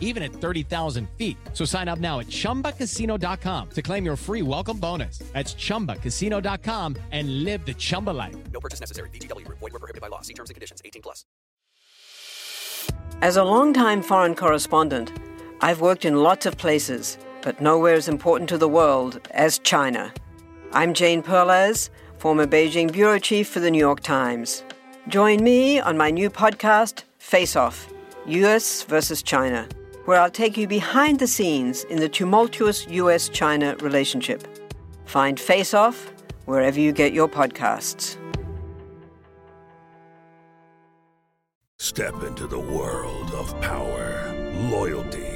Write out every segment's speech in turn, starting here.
even at 30,000 feet. So sign up now at chumbacasino.com to claim your free welcome bonus. That's chumbacasino.com and live the Chumba life. No purchase necessary. VGW Group. Void were prohibited by law. See terms and conditions. 18 plus. As a longtime foreign correspondent, I've worked in lots of places, but nowhere as important to the world as China. I'm Jane Perlez, former Beijing bureau chief for the New York Times. Join me on my new podcast, Face Off US versus China, where I'll take you behind the scenes in the tumultuous US China relationship. Find Face Off wherever you get your podcasts. Step into the world of power, loyalty,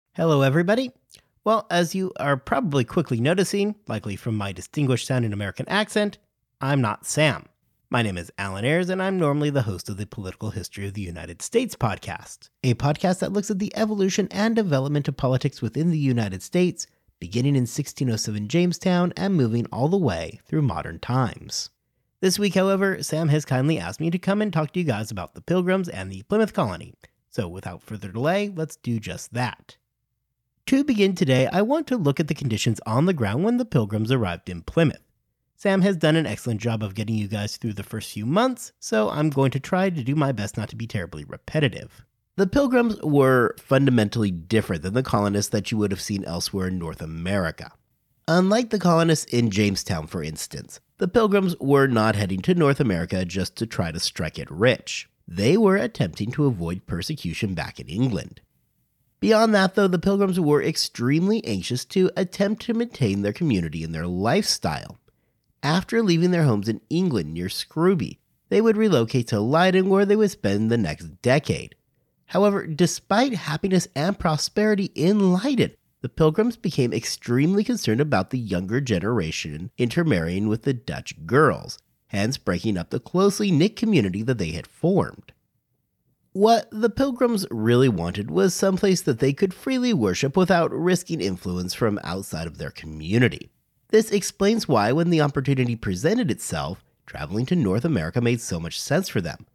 Hello, everybody. Well, as you are probably quickly noticing, likely from my distinguished sounding American accent, I'm not Sam. My name is Alan Ayers, and I'm normally the host of the Political History of the United States podcast, a podcast that looks at the evolution and development of politics within the United States, beginning in 1607 Jamestown and moving all the way through modern times. This week, however, Sam has kindly asked me to come and talk to you guys about the Pilgrims and the Plymouth Colony. So, without further delay, let's do just that. To begin today, I want to look at the conditions on the ground when the Pilgrims arrived in Plymouth. Sam has done an excellent job of getting you guys through the first few months, so I'm going to try to do my best not to be terribly repetitive. The Pilgrims were fundamentally different than the colonists that you would have seen elsewhere in North America. Unlike the colonists in Jamestown, for instance, the Pilgrims were not heading to North America just to try to strike it rich. They were attempting to avoid persecution back in England. Beyond that, though, the Pilgrims were extremely anxious to attempt to maintain their community and their lifestyle. After leaving their homes in England near Scrooby, they would relocate to Leiden where they would spend the next decade. However, despite happiness and prosperity in Leiden, the Pilgrims became extremely concerned about the younger generation intermarrying with the Dutch girls, hence breaking up the closely knit community that they had formed. What the Pilgrims really wanted was someplace that they could freely worship without risking influence from outside of their community. This explains why, when the opportunity presented itself, traveling to North America made so much sense for them.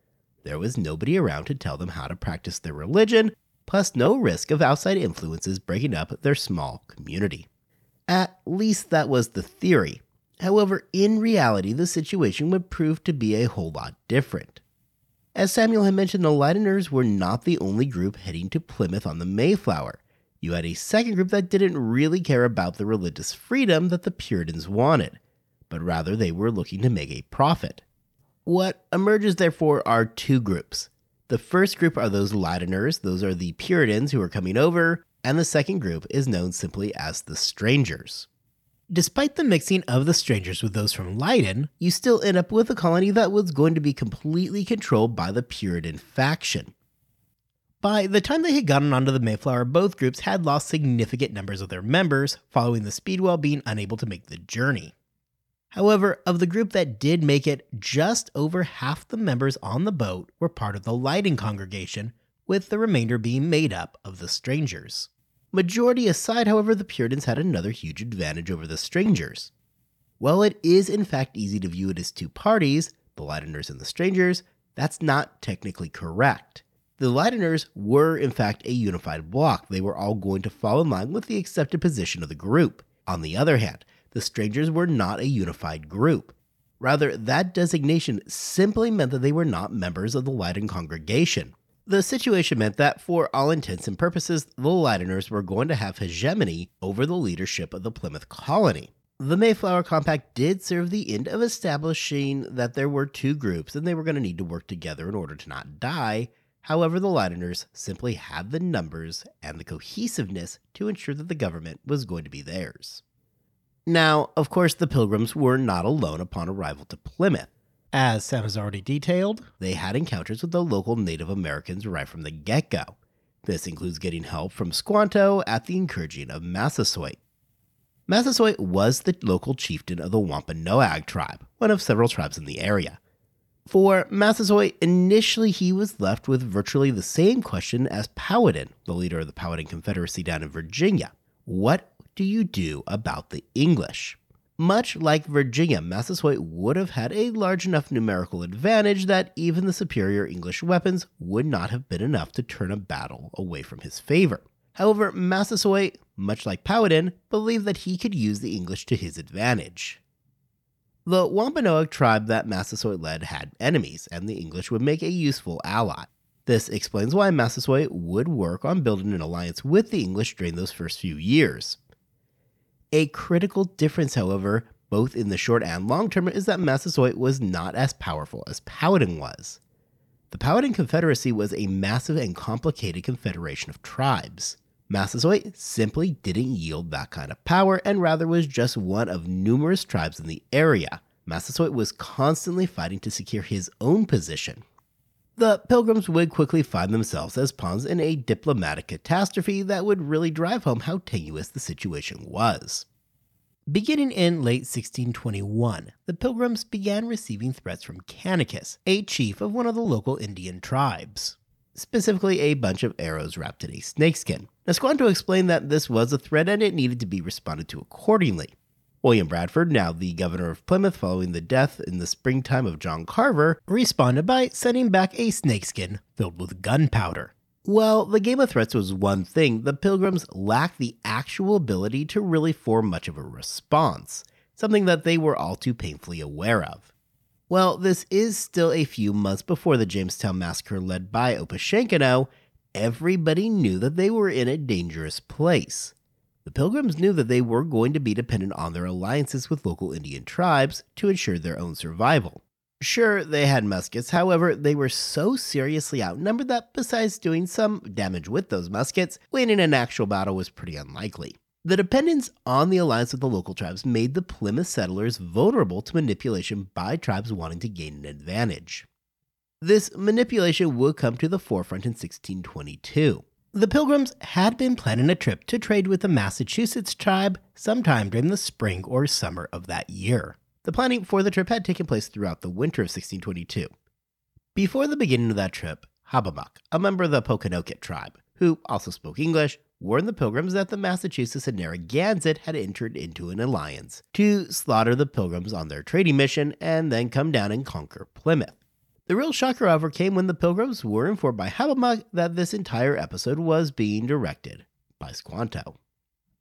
There was nobody around to tell them how to practice their religion, plus no risk of outside influences breaking up their small community. At least that was the theory. However, in reality, the situation would prove to be a whole lot different. As Samuel had mentioned, the Leideners were not the only group heading to Plymouth on the Mayflower. You had a second group that didn't really care about the religious freedom that the Puritans wanted, but rather they were looking to make a profit. What emerges, therefore, are two groups. The first group are those Leideners, those are the Puritans who are coming over, and the second group is known simply as the Strangers. Despite the mixing of the strangers with those from Leiden, you still end up with a colony that was going to be completely controlled by the Puritan faction. By the time they had gotten onto the Mayflower, both groups had lost significant numbers of their members, following the Speedwell being unable to make the journey. However, of the group that did make it, just over half the members on the boat were part of the Leiden congregation, with the remainder being made up of the strangers. Majority aside, however, the Puritans had another huge advantage over the strangers. While it is in fact easy to view it as two parties, the Leideners and the strangers, that's not technically correct. The Leideners were in fact a unified bloc. They were all going to fall in line with the accepted position of the group. On the other hand, the strangers were not a unified group. Rather, that designation simply meant that they were not members of the Leiden congregation. The situation meant that, for all intents and purposes, the Leideners were going to have hegemony over the leadership of the Plymouth colony. The Mayflower Compact did serve the end of establishing that there were two groups and they were going to need to work together in order to not die. However, the Leideners simply had the numbers and the cohesiveness to ensure that the government was going to be theirs. Now, of course, the Pilgrims were not alone upon arrival to Plymouth. As Sam has already detailed, They had encounters with the local Native Americans right from the get go. This includes getting help from Squanto at the encouraging of Massasoit. Massasoit was the local chieftain of the Wampanoag tribe, one of several tribes in the area. For Massasoit, initially he was left with virtually the same question as Powhatan, the leader of the Powhatan Confederacy down in Virginia. What do you do about the English? Much like Virginia, Massasoit would have had a large enough numerical advantage that even the superior English weapons would not have been enough to turn a battle away from his favor. However, Massasoit, much like Powhatan, believed that he could use the English to his advantage. The Wampanoag tribe that Massasoit led had enemies, and the English would make a useful ally. This explains why Massasoit would work on building an alliance with the English during those first few years. A critical difference, however, both in the short and long term, is that Massasoit was not as powerful as Powhatan was. The Powhatan Confederacy was a massive and complicated confederation of tribes. Massasoit simply didn't yield that kind of power and rather was just one of numerous tribes in the area. Massasoit was constantly fighting to secure his own position. The Pilgrims would quickly find themselves as pawns in a diplomatic catastrophe that would really drive home how tenuous the situation was. Beginning in late 1621, the Pilgrims began receiving threats from Canicus, a chief of one of the local Indian tribes. Specifically, a bunch of arrows wrapped in a snakeskin. Now, Squanto explained that this was a threat and it needed to be responded to accordingly. William Bradford, now the governor of Plymouth following the death in the springtime of John Carver, responded by sending back a snakeskin filled with gunpowder. Well, the game of threats was one thing, the Pilgrims lacked the actual ability to really form much of a response, something that they were all too painfully aware of. Well, this is still a few months before the Jamestown massacre led by Opechancanough, everybody knew that they were in a dangerous place. The Pilgrims knew that they were going to be dependent on their alliances with local Indian tribes to ensure their own survival. Sure, they had muskets, however, they were so seriously outnumbered that besides doing some damage with those muskets, winning an actual battle was pretty unlikely. The dependence on the alliance with the local tribes made the Plymouth settlers vulnerable to manipulation by tribes wanting to gain an advantage. This manipulation would come to the forefront in 1622. The Pilgrims had been planning a trip to trade with the Massachusetts tribe sometime during the spring or summer of that year. The planning for the trip had taken place throughout the winter of 1622. Before the beginning of that trip, Hobbamock, a member of the Pokanoket tribe, who also spoke English, warned the Pilgrims that the Massachusetts and Narragansett had entered into an alliance to slaughter the Pilgrims on their trading mission and then come down and conquer Plymouth. The real shocker, however, came when the Pilgrims were informed by Hobbamock that this entire episode was being directed by Squanto.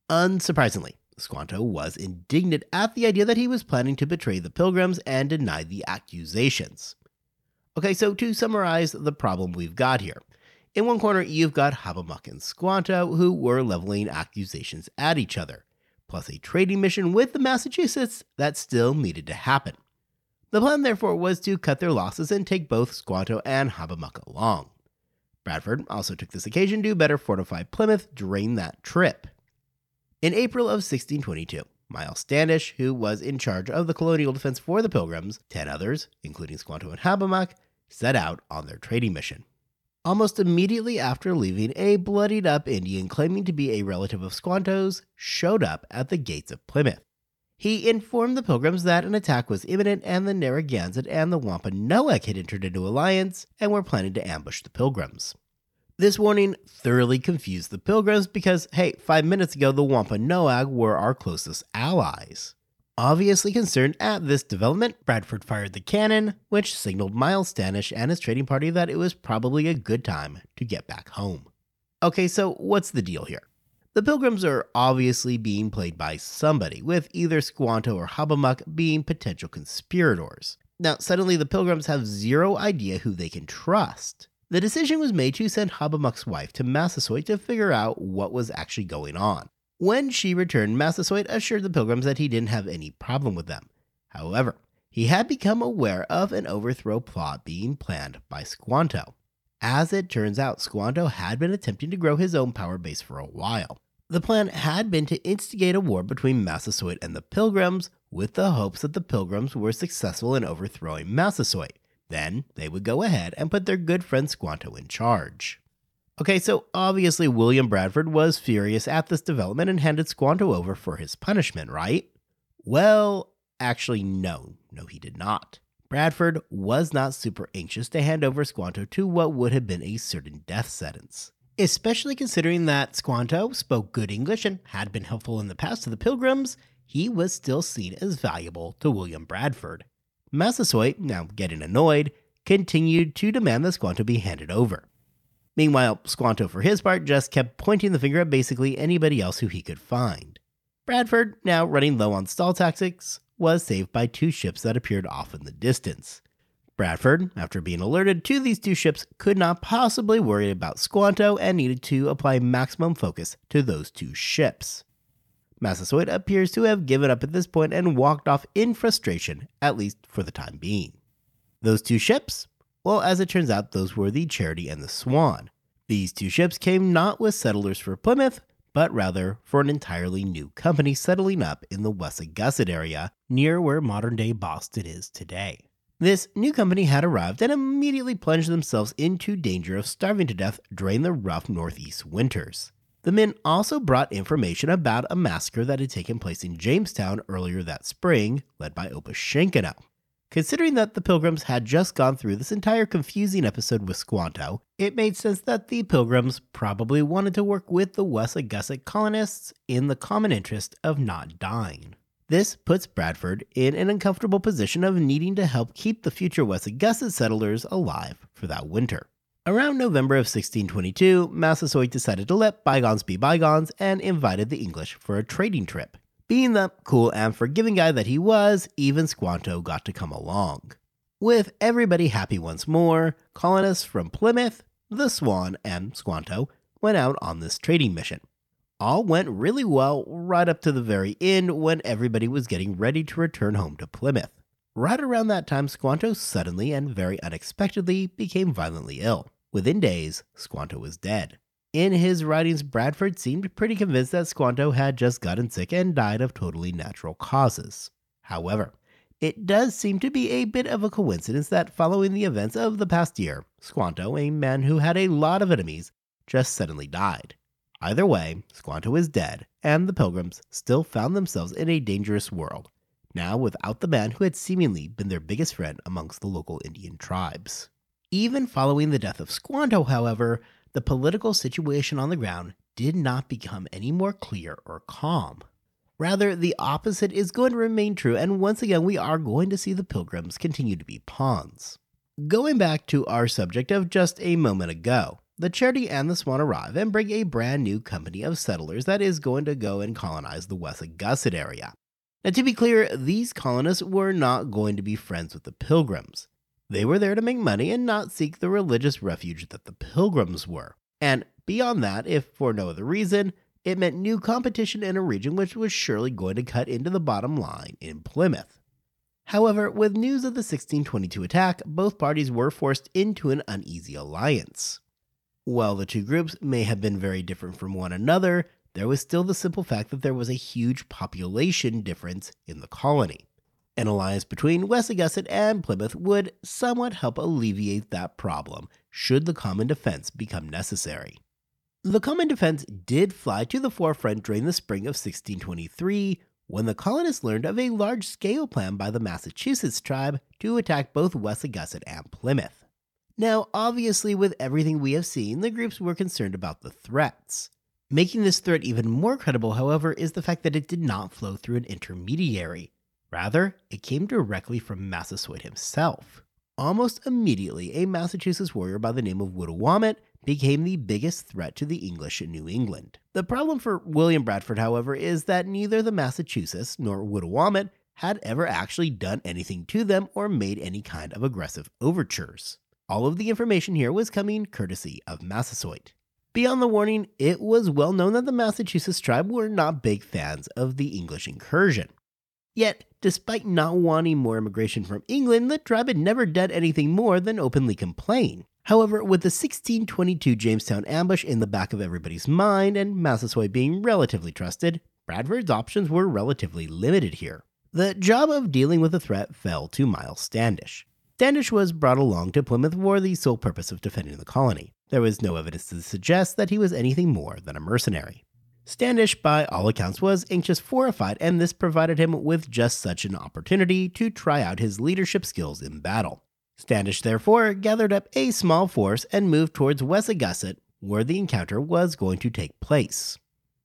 Unsurprisingly, Squanto was indignant at the idea that he was planning to betray the Pilgrims and deny the accusations. Okay, so to summarize the problem we've got here. In one corner, you've got Hobbamock and Squanto, who were leveling accusations at each other, plus a trading mission with the Massachusetts that still needed to happen. The plan, therefore, was to cut their losses and take both Squanto and Hobbamock along. Bradford also took this occasion to better fortify Plymouth during that trip. In April of 1622, Miles Standish, who was in charge of the colonial defense for the Pilgrims, ten others, including Squanto and Hobbamock, set out on their trading mission. Almost immediately after leaving, a bloodied up Indian claiming to be a relative of Squanto's showed up at the gates of Plymouth. He informed the Pilgrims that an attack was imminent and the Narragansett and the Wampanoag had entered into alliance and were planning to ambush the Pilgrims. This warning thoroughly confused the Pilgrims because, hey, five minutes ago the Wampanoag were our closest allies. Obviously concerned at this development, Bradford fired the cannon, which signaled Miles Standish and his trading party that it was probably a good time to get back home. Okay, so what's the deal here? The Pilgrims are obviously being played by somebody, with either Squanto or Hobbamock being potential conspirators. Now, suddenly the Pilgrims have zero idea who they can trust. The decision was made to send Hobbamock's wife to Massasoit to figure out what was actually going on. When she returned, Massasoit assured the pilgrims that he didn't have any problem with them. However, he had become aware of an overthrow plot being planned by Squanto. As it turns out, Squanto had been attempting to grow his own power base for a while. The plan had been to instigate a war between Massasoit and the Pilgrims with the hopes that the Pilgrims were successful in overthrowing Massasoit. Then they would go ahead and put their good friend Squanto in charge. Okay, so obviously William Bradford was furious at this development and handed Squanto over for his punishment, right? Well, actually, no, no, he did not. Bradford was not super anxious to hand over Squanto to what would have been a certain death sentence. Especially considering that Squanto spoke good English and had been helpful in the past to the Pilgrims, he was still seen as valuable to William Bradford. Massasoit, now getting annoyed, continued to demand that Squanto be handed over. Meanwhile, Squanto, for his part, just kept pointing the finger at basically anybody else who he could find. Bradford, now running low on stall tactics, was saved by two ships that appeared off in the distance. Bradford, after being alerted to these two ships, could not possibly worry about Squanto and needed to apply maximum focus to those two ships. Massasoit appears to have given up at this point and walked off in frustration, at least for the time being. Those two ships? Well, as it turns out, those were the Charity and the Swan. These two ships came not with settlers for Plymouth, but rather for an entirely new company settling up in the Wessagusset area, near where modern day Boston is today. This new company had arrived and immediately plunged themselves into danger of starving to death during the rough northeast winters. The men also brought information about a massacre that had taken place in Jamestown earlier that spring, led by Opechancanough. Considering that the Pilgrims had just gone through this entire confusing episode with Squanto, it made sense that the Pilgrims probably wanted to work with the Wessagusset colonists in the common interest of not dying. This puts Bradford in an uncomfortable position of needing to help keep the future Wessagusset settlers alive for that winter. Around November of 1622, Massasoit decided to let bygones be bygones and invited the English for a trading trip. Being the cool and forgiving guy that he was, even Squanto got to come along. With everybody happy once more, colonists from Plymouth, the Swan, and Squanto went out on this trading mission. All went really well right up to the very end when everybody was getting ready to return home to Plymouth. Right around that time, Squanto suddenly and very unexpectedly became violently ill. Within days, Squanto was dead. In his writings, Bradford seemed pretty convinced that Squanto had just gotten sick and died of totally natural causes. However, it does seem to be a bit of a coincidence that following the events of the past year, Squanto, a man who had a lot of enemies, just suddenly died. Either way, Squanto is dead, and the pilgrims still found themselves in a dangerous world, now without the man who had seemingly been their biggest friend amongst the local Indian tribes. Even following the death of Squanto, however, the political situation on the ground did not become any more clear or calm. Rather, the opposite is going to remain true, and once again, we are going to see the pilgrims continue to be pawns. Going back to our subject of just a moment ago, the Charity and the Swan arrive and bring a brand new company of settlers that is going to go and colonize the Wessagusset area. Now, to be clear, these colonists were not going to be friends with the pilgrims. They were there to make money and not seek the religious refuge that the pilgrims were. And beyond that, if for no other reason, it meant new competition in a region which was surely going to cut into the bottom line in Plymouth. However, with news of the 1622 attack, both parties were forced into an uneasy alliance. While the two groups may have been very different from one another, there was still the simple fact that there was a huge population difference in the colony. An alliance between Wessagusset and Plymouth would somewhat help alleviate that problem should the common defense become necessary. The common defense did fly to the forefront during the spring of 1623 when the colonists learned of a large scale plan by the Massachusetts tribe to attack both Wessagusset and Plymouth. Now, obviously, with everything we have seen, the groups were concerned about the threats. Making this threat even more credible, however, is the fact that it did not flow through an intermediary. Rather, it came directly from Massasoit himself. Almost immediately, a Massachusetts warrior by the name of Woodawamut became the biggest threat to the English in New England. The problem for William Bradford, however, is that neither the Massachusetts nor Woodawamut had ever actually done anything to them or made any kind of aggressive overtures. All of the information here was coming courtesy of Massasoit. Beyond the warning, it was well known that the Massachusetts tribe were not big fans of the English incursion. Yet, despite not wanting more immigration from England, the tribe had never done anything more than openly complain. However, with the 1622 Jamestown ambush in the back of everybody's mind and Massasoit being relatively trusted, Bradford's options were relatively limited here. The job of dealing with the threat fell to Miles Standish. Standish was brought along to Plymouth for the sole purpose of defending the colony. There was no evidence to suggest that he was anything more than a mercenary. Standish, by all accounts, was anxious for a fight, and this provided him with just such an opportunity to try out his leadership skills in battle. Standish therefore gathered up a small force and moved towards Wessagusset, where the encounter was going to take place.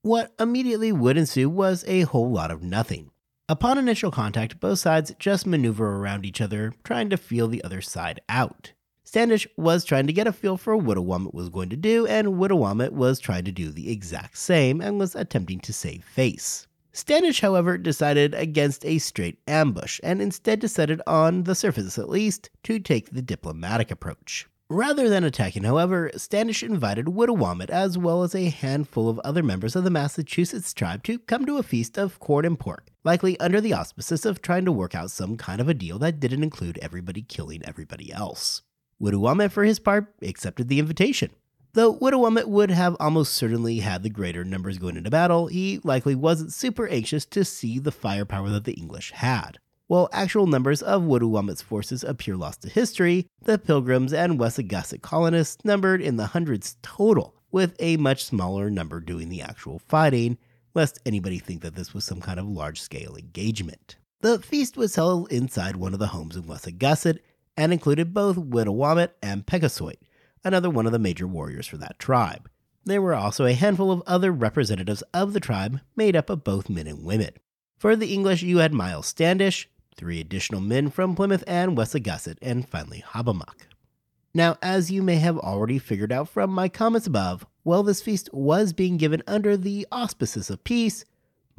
What immediately would ensue was a whole lot of nothing. Upon initial contact, both sides just maneuver around each other, trying to feel the other side out. Standish was trying to get a feel for what Wittawamut was going to do, and Wittawamut was trying to do the exact same and was attempting to save face. Standish, however, decided against a straight ambush and instead decided on the surface at least to take the diplomatic approach. Rather than attacking, however, Standish invited Wittawamut as well as a handful of other members of the Massachusetts tribe to come to a feast of corn and pork, likely under the auspices of trying to work out some kind of a deal that didn't include everybody killing everybody else. Wittawamut, for his part, accepted the invitation. Though Wittawamut would have almost certainly had the greater numbers going into battle, he likely wasn't super anxious to see the firepower that the English had. While actual numbers of Wittawamut's forces appear lost to history, the Pilgrims and Wessagusset colonists numbered in the hundreds total, with a much smaller number doing the actual fighting, lest anybody think that this was some kind of large scale engagement. The feast was held inside one of the homes in Wessagusset and included both Wittawamut and Pegasoit, another one of the major warriors for that tribe. There were also a handful of other representatives of the tribe made up of both men and women. For the English, you had Miles Standish, three additional men from Plymouth and Wessagusset, and finally Hobbamock. Now, as you may have already figured out from my comments above, while this feast was being given under the auspices of peace,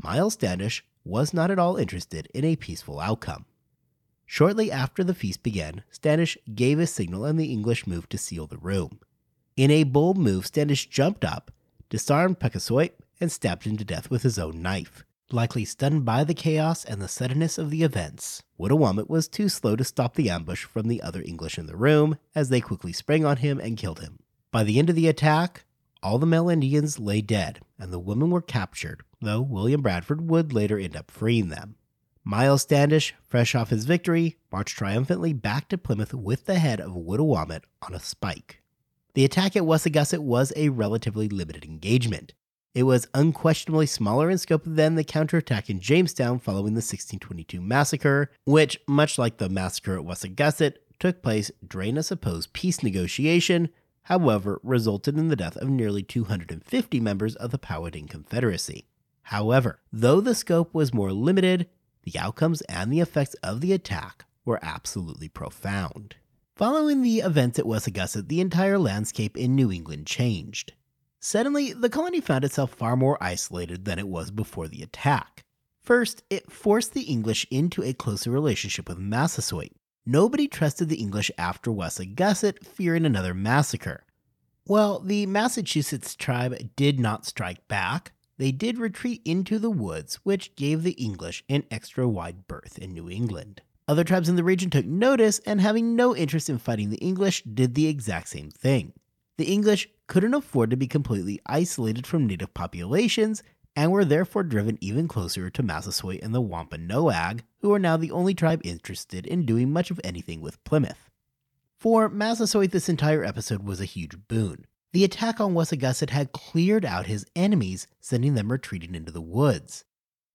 Miles Standish was not at all interested in a peaceful outcome. Shortly after the feast began, Standish gave a signal and the English moved to seal the room. In a bold move, Standish jumped up, disarmed Pegasoit, and stabbed him to death with his own knife. Likely stunned by the chaos and the suddenness of the events, Wittawamut was too slow to stop the ambush from the other English in the room, as they quickly sprang on him and killed him. By the end of the attack, all the male Indians lay dead, and the women were captured, though William Bradford would later end up freeing them. Miles Standish, fresh off his victory, marched triumphantly back to Plymouth with the head of Wittawamut on a spike. The attack at Wessagusset was a relatively limited engagement. It was unquestionably smaller in scope than the counterattack in Jamestown following the 1622 massacre, which, much like the massacre at Wessagusset, took place during a supposed peace negotiation, however, resulted in the death of nearly 250 members of the Powhatan Confederacy. However, though the scope was more limited, the outcomes and the effects of the attack were absolutely profound. Following the events at Wessagusset, the entire landscape in New England changed. Suddenly, the colony found itself far more isolated than it was before the attack. First, it forced the English into a closer relationship with Massasoit. Nobody trusted the English after Wessagusset, fearing another massacre. Well, the Massachusetts tribe did not strike back, they did retreat into the woods, which gave the English an extra wide berth in New England. Other tribes in the region took notice and, having no interest in fighting the English, did the exact same thing. The English couldn't afford to be completely isolated from native populations and were therefore driven even closer to Massasoit and the Wampanoag, who are now the only tribe interested in doing much of anything with Plymouth. For Massasoit, this entire episode was a huge boon. The attack on Wessagusset had cleared out his enemies, sending them retreating into the woods.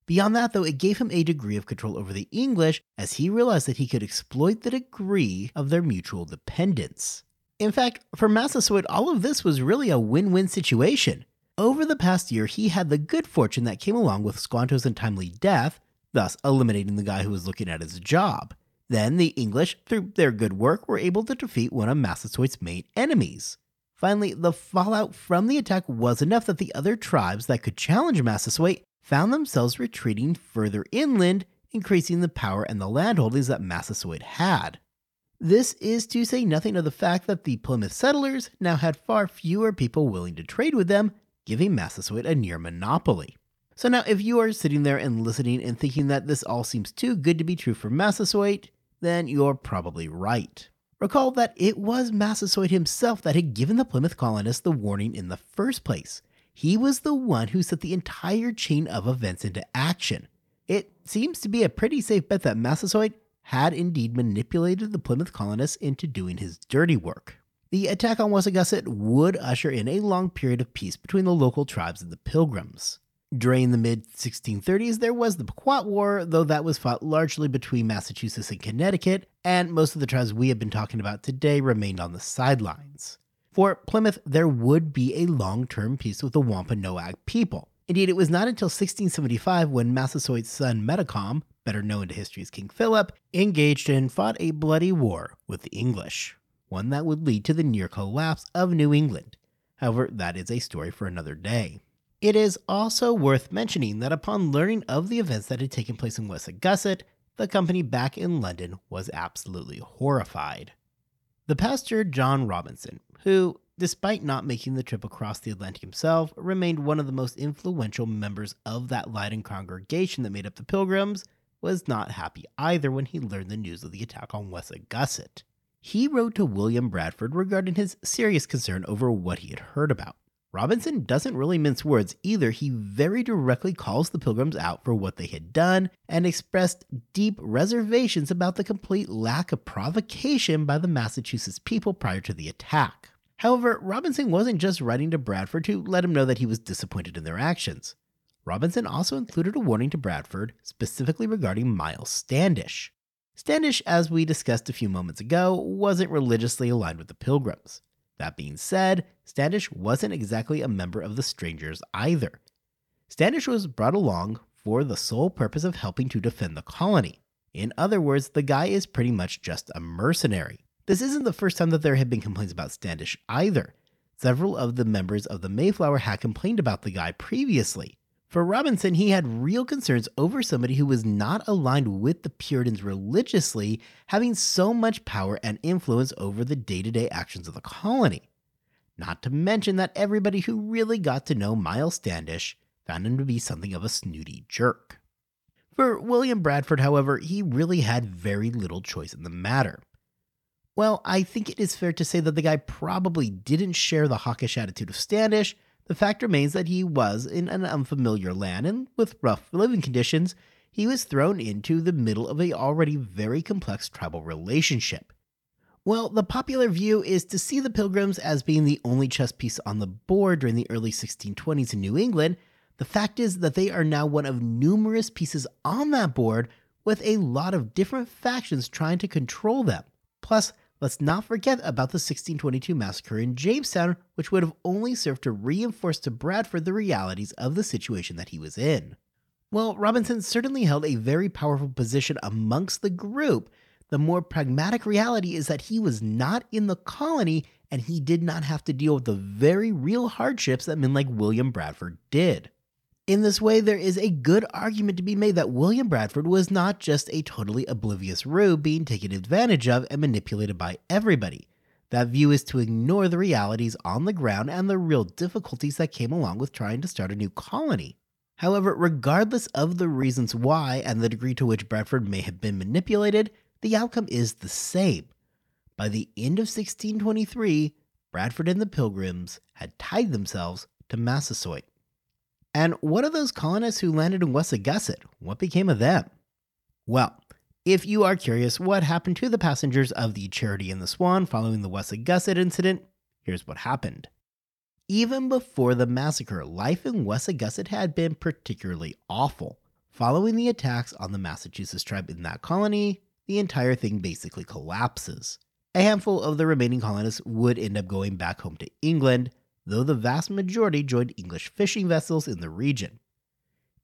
Beyond that, though, it gave him a degree of control over the English as he realized that he could exploit the degree of their mutual dependence. In fact, for Massasoit, all of this was really a win win situation. Over the past year, he had the good fortune that came along with Squanto's untimely death, thus eliminating the guy who was looking at his job. Then the English, through their good work, were able to defeat one of Massasoit's main enemies. Finally, the fallout from the attack was enough that the other tribes that could challenge Massasoit found themselves retreating further inland, increasing the power and the landholdings that Massasoit had. This is to say nothing of the fact that the Plymouth settlers now had far fewer people willing to trade with them, giving Massasoit a near monopoly. So now, if you are sitting there and listening and thinking that this all seems too good to be true for Massasoit, then you're probably right. Recall that it was Massasoit himself that had given the Plymouth colonists the warning in the first place. He was the one who set the entire chain of events into action. It seems to be a pretty safe bet that Massasoit had indeed manipulated the Plymouth colonists into doing his dirty work. The attack on Wessagusset would usher in a long period of peace between the local tribes and the Pilgrims. During the mid 1630s, there was the Pequot War, though that was fought largely between Massachusetts and Connecticut, and most of the tribes we have been talking about today remained on the sidelines. For Plymouth, there would be a long term peace with the Wampanoag people. Indeed, it was not until 1675 when Massasoit's son Metacom, better known to history as King Philip, engaged and fought a bloody war with the English, one that would lead to the near collapse of New England. However, that is a story for another day. It is also worth mentioning that upon learning of the events that had taken place in Wessagusset, the company back in London was absolutely horrified. The pastor John Robinson, who, despite not making the trip across the Atlantic himself, remained one of the most influential members of that Leiden congregation that made up the Pilgrims, was not happy either when he learned the news of the attack on Wessagusset. He wrote to William Bradford regarding his serious concern over what he had heard about. Robinson doesn't really mince words either. He very directly calls the Pilgrims out for what they had done and expressed deep reservations about the complete lack of provocation by the Massachusetts people prior to the attack. However, Robinson wasn't just writing to Bradford to let him know that he was disappointed in their actions. Robinson also included a warning to Bradford specifically regarding Miles Standish. Standish, as we discussed a few moments ago, wasn't religiously aligned with the Pilgrims. That being said, Standish wasn't exactly a member of the Strangers either. Standish was brought along for the sole purpose of helping to defend the colony. In other words, the guy is pretty much just a mercenary. This isn't the first time that there had been complaints about Standish either. Several of the members of the Mayflower had complained about the guy previously. For Robinson, he had real concerns over somebody who was not aligned with the Puritans religiously having so much power and influence over the day to day actions of the colony. Not to mention that everybody who really got to know Miles Standish found him to be something of a snooty jerk. For William Bradford, however, he really had very little choice in the matter. Well, I think it is fair to say that the guy probably didn't share the hawkish attitude of Standish, the fact remains that he was in an unfamiliar land, and with rough living conditions, he was thrown into the middle of a already very complex tribal relationship. Well, the popular view is to see the Pilgrims as being the only chess piece on the board during the early 1620s in New England. The fact is that they are now one of numerous pieces on that board with a lot of different factions trying to control them. Plus, Let's not forget about the 1622 massacre in Jamestown, which would have only served to reinforce to Bradford the realities of the situation that he was in. Well, Robinson certainly held a very powerful position amongst the group. The more pragmatic reality is that he was not in the colony and he did not have to deal with the very real hardships that men like William Bradford did. In this way, there is a good argument to be made that William Bradford was not just a totally oblivious rube being taken advantage of and manipulated by everybody. That view is to ignore the realities on the ground and the real difficulties that came along with trying to start a new colony. However, regardless of the reasons why and the degree to which Bradford may have been manipulated, the outcome is the same. By the end of 1623, Bradford and the Pilgrims had tied themselves to Massasoit. And what of those colonists who landed in Wessagusset? What became of them? Well, if you are curious what happened to the passengers of the Charity and the Swan following the Wessagusset incident, here's what happened. Even before the massacre, life in Wessagusset had been particularly awful. Following the attacks on the Massachusetts tribe in that colony, the entire thing basically collapses. A handful of the remaining colonists would end up going back home to England, though the vast majority joined English fishing vessels in the region.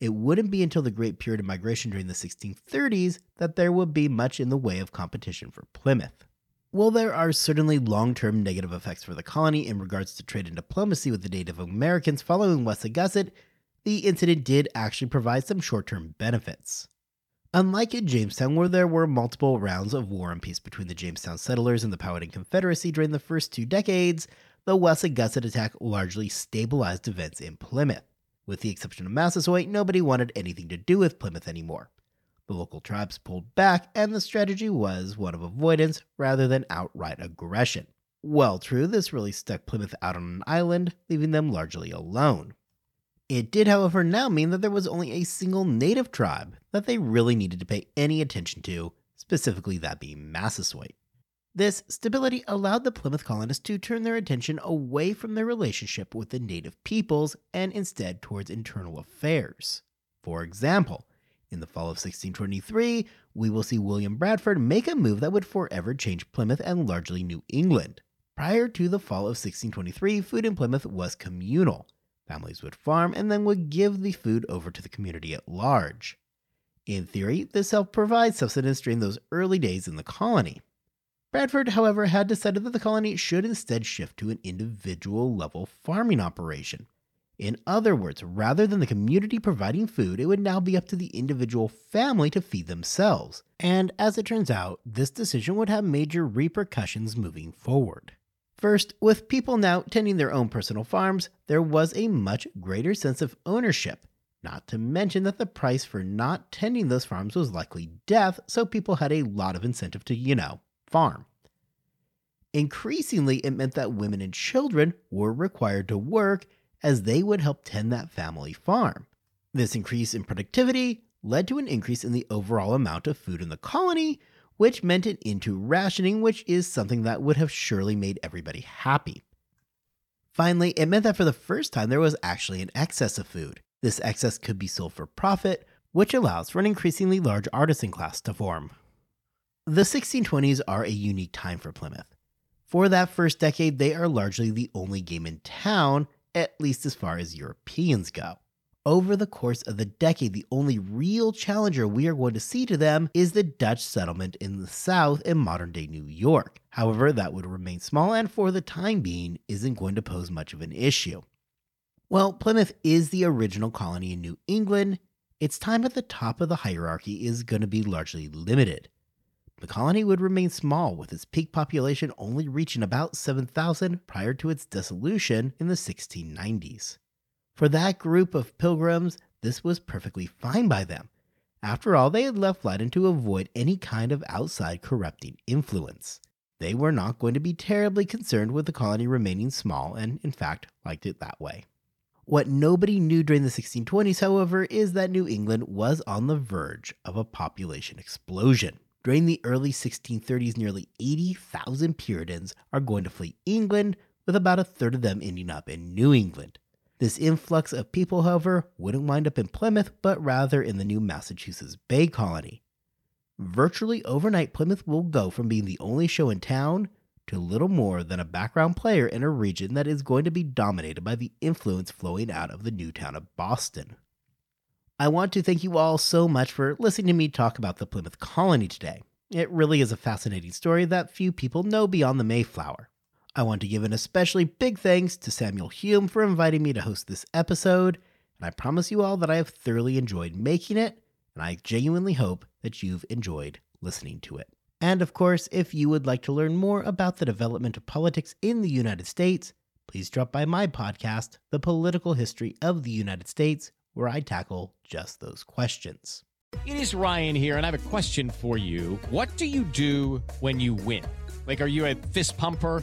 It wouldn't be until the Great Period of Migration during the 1630s that there would be much in the way of competition for Plymouth. While there are certainly long term negative effects for the colony in regards to trade and diplomacy with the Native Americans following Wessagusset, the incident did actually provide some short term benefits. Unlike in Jamestown, where there were multiple rounds of war and peace between the Jamestown settlers and the Powhatan Confederacy during the first two decades, the Wessagusset attack largely stabilized events in Plymouth. With the exception of Massasoit, nobody wanted anything to do with Plymouth anymore. The local tribes pulled back, and the strategy was one of avoidance rather than outright aggression. Well, true, this really stuck Plymouth out on an island, leaving them largely alone. It did, however, now mean that there was only a single native tribe that they really needed to pay any attention to, specifically that being Massasoit. This stability allowed the Plymouth colonists to turn their attention away from their relationship with the native peoples and instead towards internal affairs. For example, in the fall of 1623, we will see William Bradford make a move that would forever change Plymouth and largely New England. Prior to the fall of 1623, food in Plymouth was communal. Families would farm and then would give the food over to the community at large. In theory, this helped provide subsistence during those early days in the colony. Bradford, however, had decided that the colony should instead shift to an individual level farming operation. In other words, rather than the community providing food, it would now be up to the individual family to feed themselves. And as it turns out, this decision would have major repercussions moving forward. First, with people now tending their own personal farms, there was a much greater sense of ownership. Not to mention that the price for not tending those farms was likely death, so people had a lot of incentive to, you know, farm. Increasingly, it meant that women and children were required to work as they would help tend that family farm. This increase in productivity led to an increase in the overall amount of food in the colony, which meant an end to rationing, which is something that would have surely made everybody happy. Finally, it meant that for the first time there was actually an excess of food. This excess could be sold for profit, which allows for an increasingly large artisan class to form. The 1620s are a unique time for Plymouth. For that first decade, they are largely the only game in town, at least as far as Europeans go. Over the course of the decade, the only real challenger we are going to see to them is the Dutch settlement in the south in modern day New York. However, that would remain small and for the time being isn't going to pose much of an issue. Well, Plymouth is the original colony in New England. Its time at the top of the hierarchy is going to be largely limited. The colony would remain small, with its peak population only reaching about 7,000 prior to its dissolution in the 1690s. For that group of pilgrims, this was perfectly fine by them. After all, they had left Leyden to avoid any kind of outside corrupting influence. They were not going to be terribly concerned with the colony remaining small and, in fact, liked it that way. What nobody knew during the 1620s, however, is that New England was on the verge of a population explosion. During the early 1630s, nearly 80,000 Puritans are going to flee England, with about a third of them ending up in New England. This influx of people, however, wouldn't wind up in Plymouth, but rather in the new Massachusetts Bay Colony. Virtually overnight, Plymouth will go from being the only show in town to little more than a background player in a region that is going to be dominated by the influence flowing out of the new town of Boston. I want to thank you all so much for listening to me talk about the Plymouth colony today. It really is a fascinating story that few people know beyond the Mayflower. I want to give an especially big thanks to Samuel Hume for inviting me to host this episode, and I promise you all that I have thoroughly enjoyed making it, and I genuinely hope that you've enjoyed listening to it. And of course, if you would like to learn more about the development of politics in the United States, please drop by my podcast, The Political History of the United States, where I tackle just those questions. It is Ryan here, and I have a question for you. What do you do when you win? Like, are you a fist pumper?